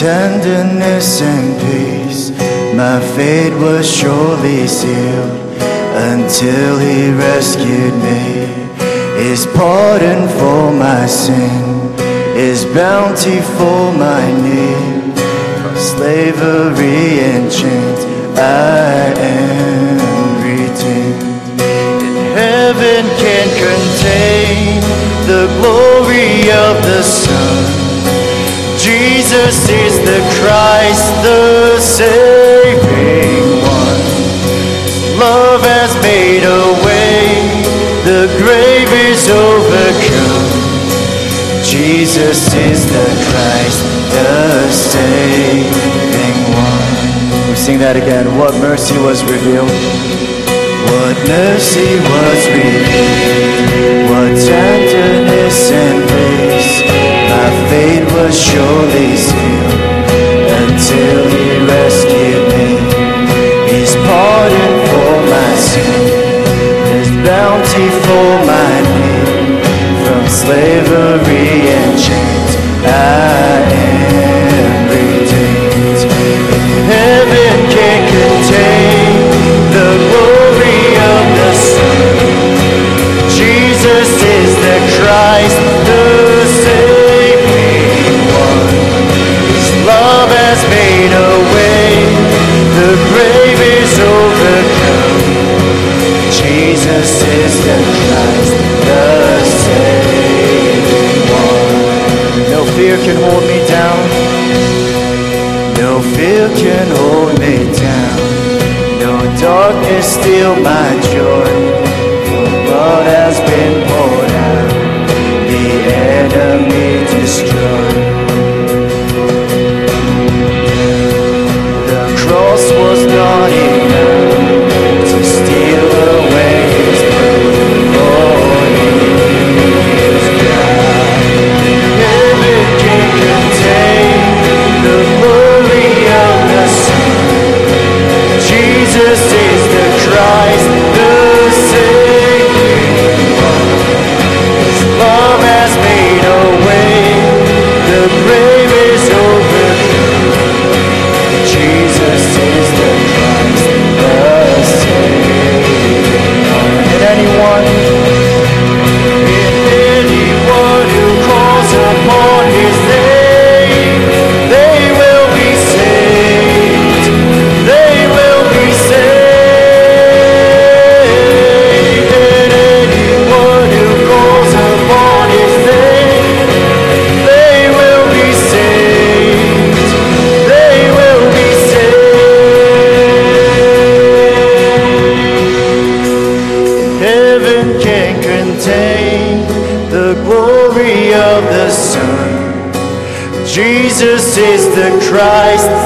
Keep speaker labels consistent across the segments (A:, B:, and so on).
A: tenderness and peace, my fate was surely sealed until he rescued me. His pardon for my sin, his bounty for my need. Slavery and chains, I am redeemed. And heaven can contain the glory of the Son. Jesus is the Christ, the saving one. Love has made a way, the grave is overcome. Jesus is the Christ, the saving one. We sing that again. What mercy was revealed? What mercy was revealed? What tenderness and grace? Fate was surely sealed until He rescued me. His pardon for my sin, His bounty for my need. From slavery and chains, I am Christ,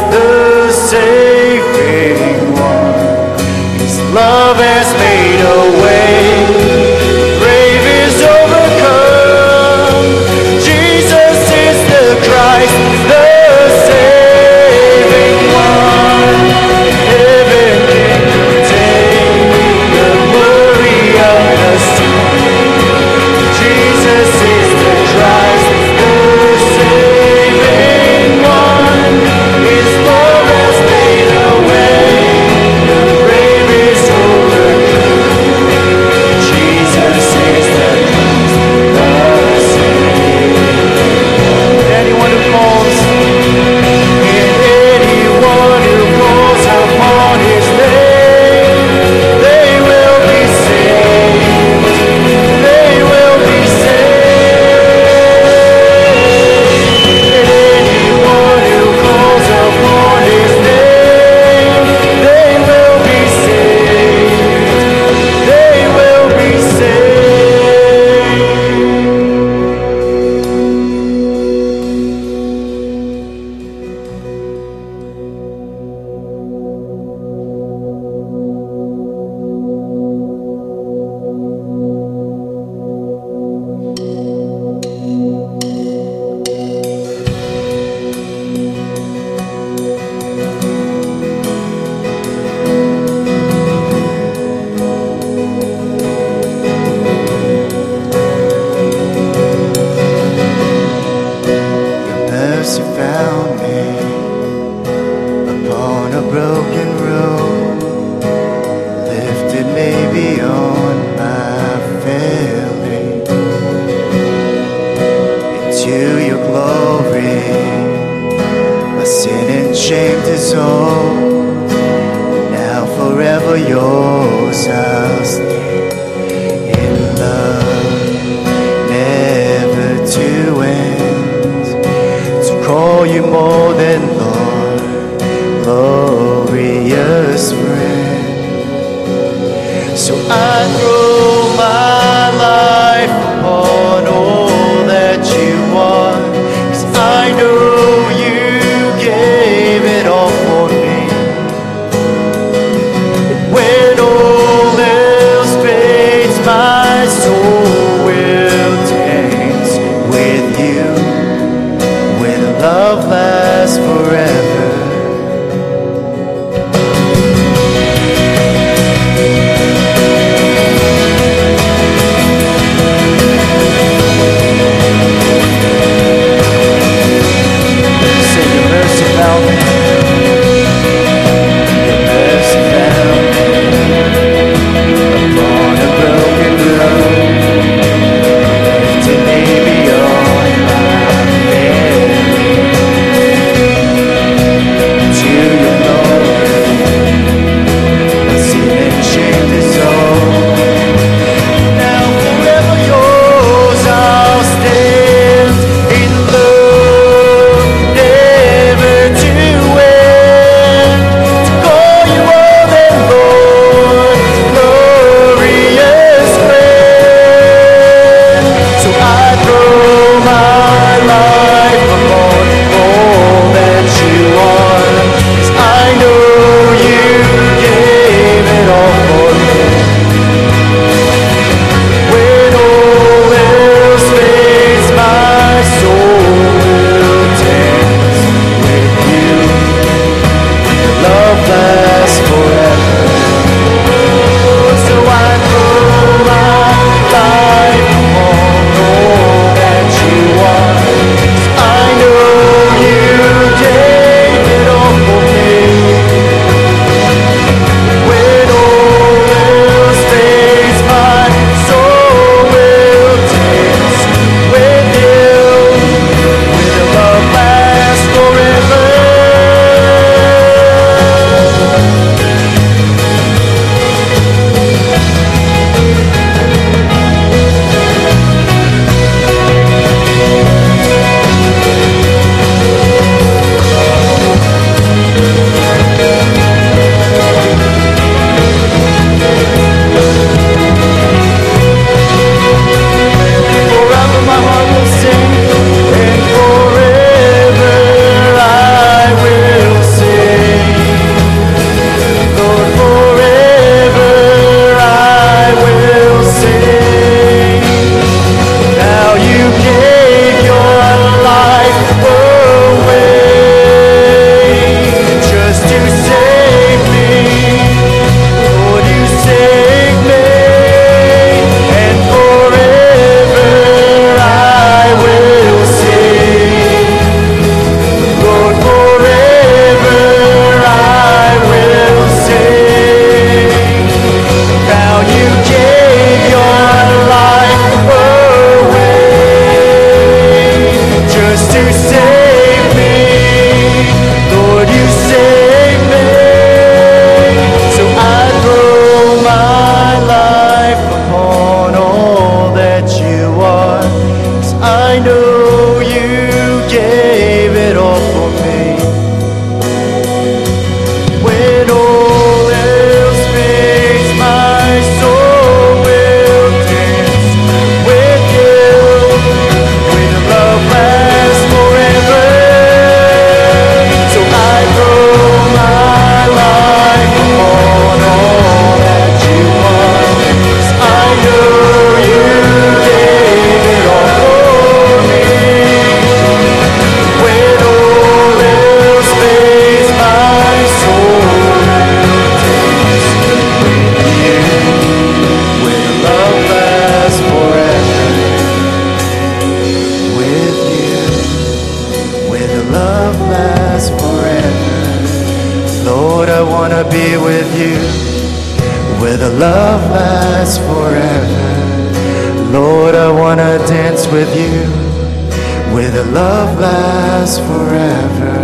A: dance with you. Where the love lasts forever.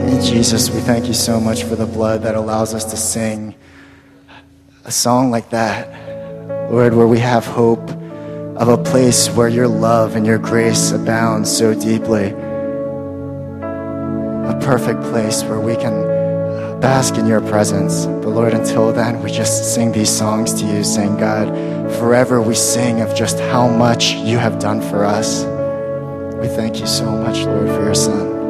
A: And Jesus, we thank you so much for the blood that allows us to sing a song like that, Lord, where we have hope of a place where your love and your grace abound so deeply. A perfect place where we can bask in your presence. But Lord, until then, we just sing these songs to you, saying, God, forever we sing of just how much you have done for us. We thank you so much, Lord, for your Son.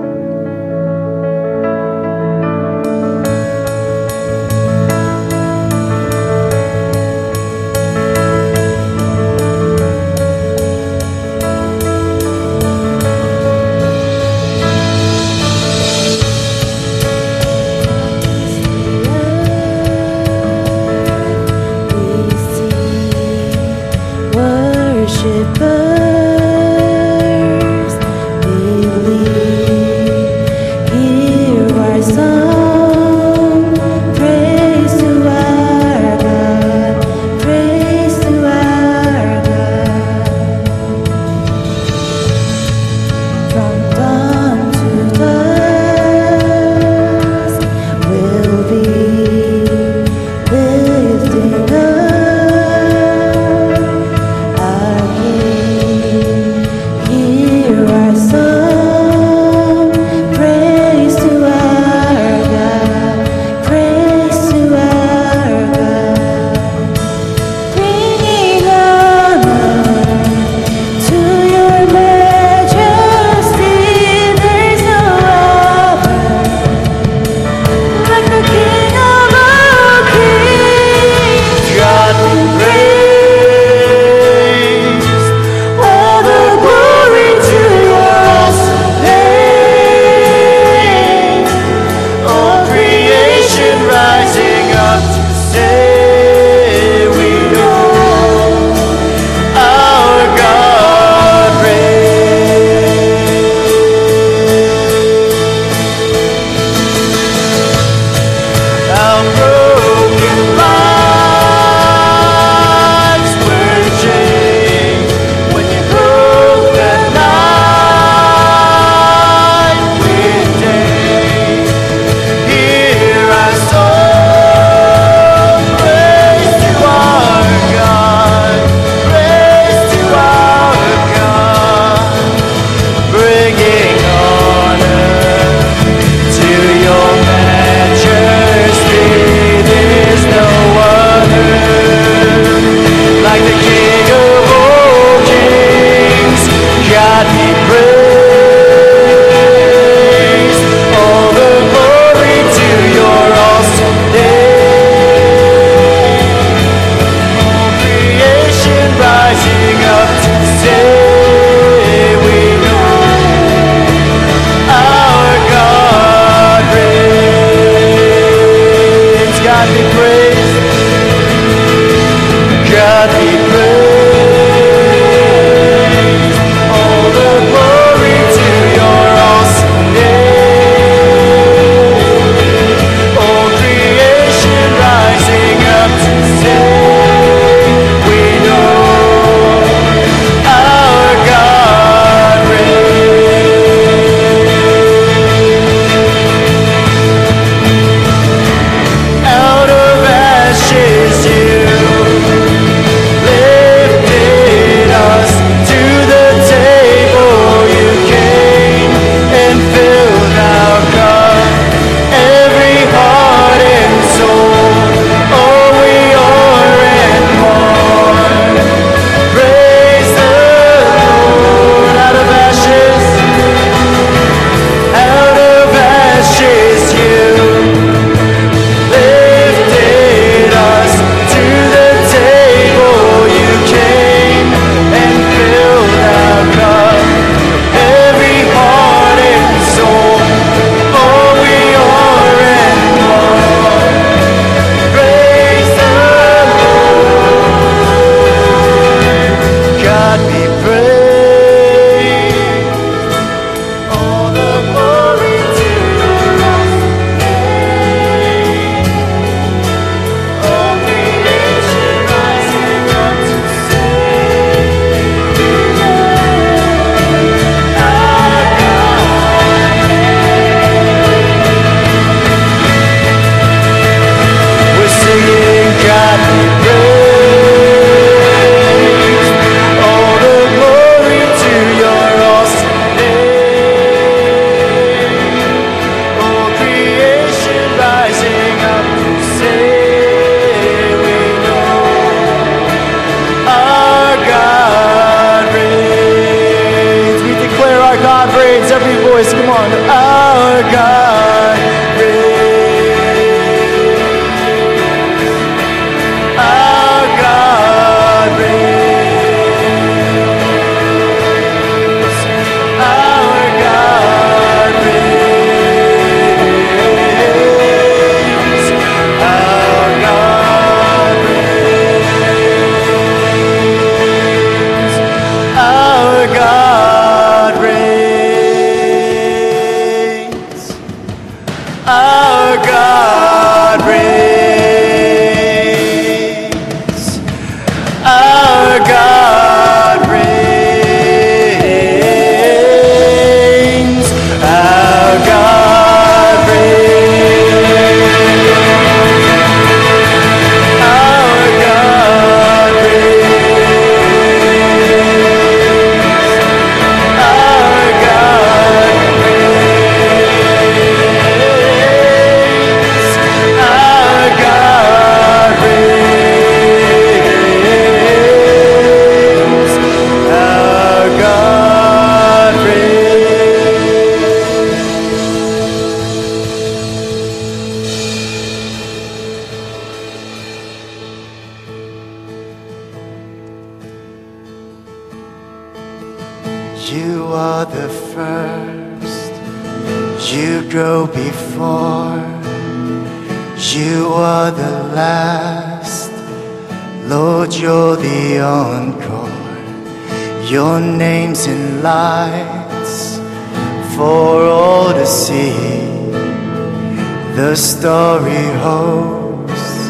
A: The story hosts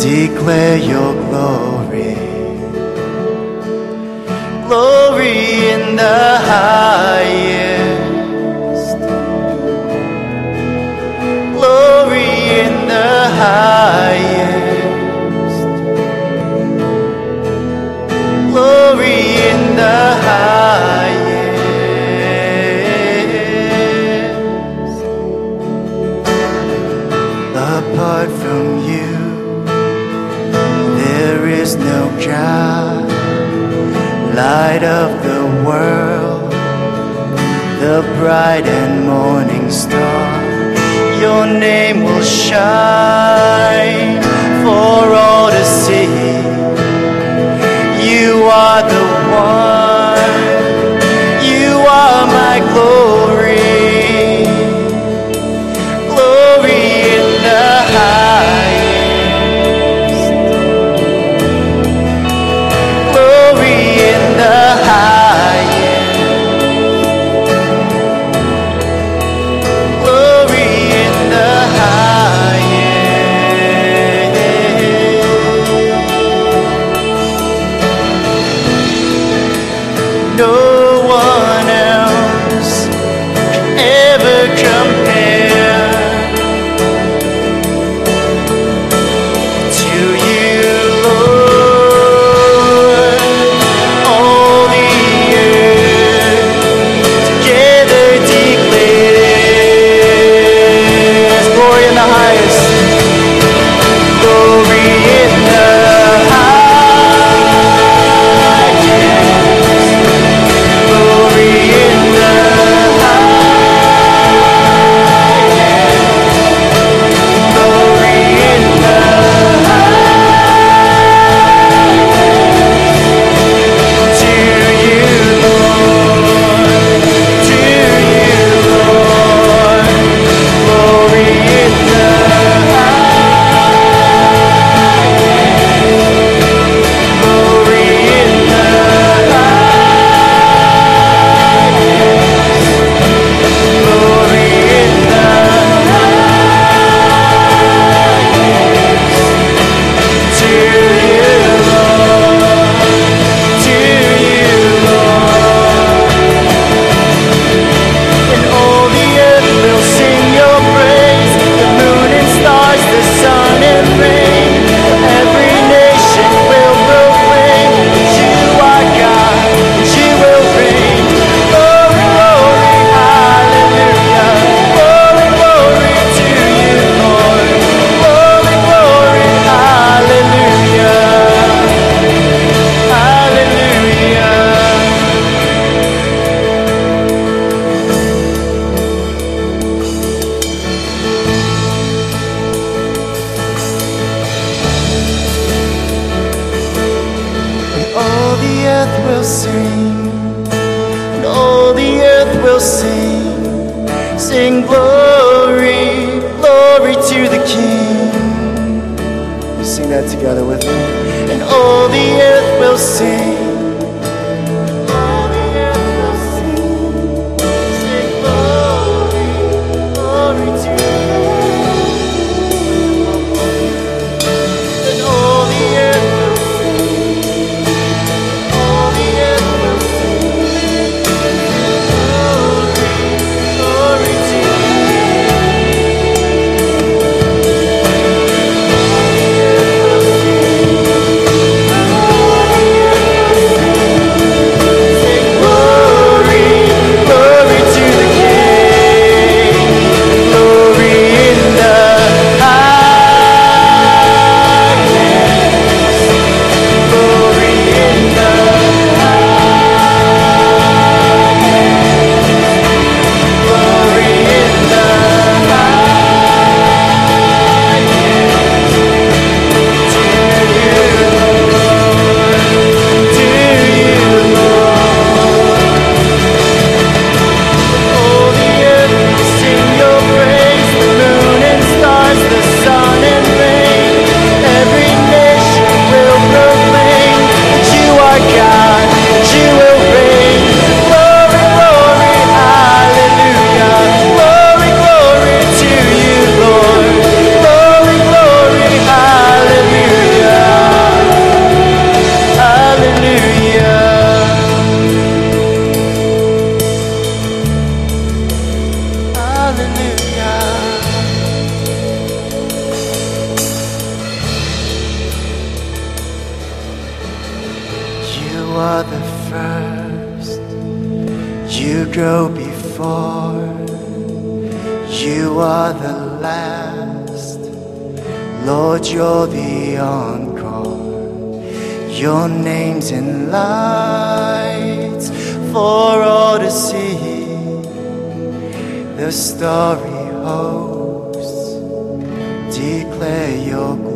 A: declare your glory. Glory in the highest. light of the world, the bright and morning star. Your name will shine. go before. You are the last. Lord, you're the encore. Your name's in lights for all to see. The story, hosts declare your glory.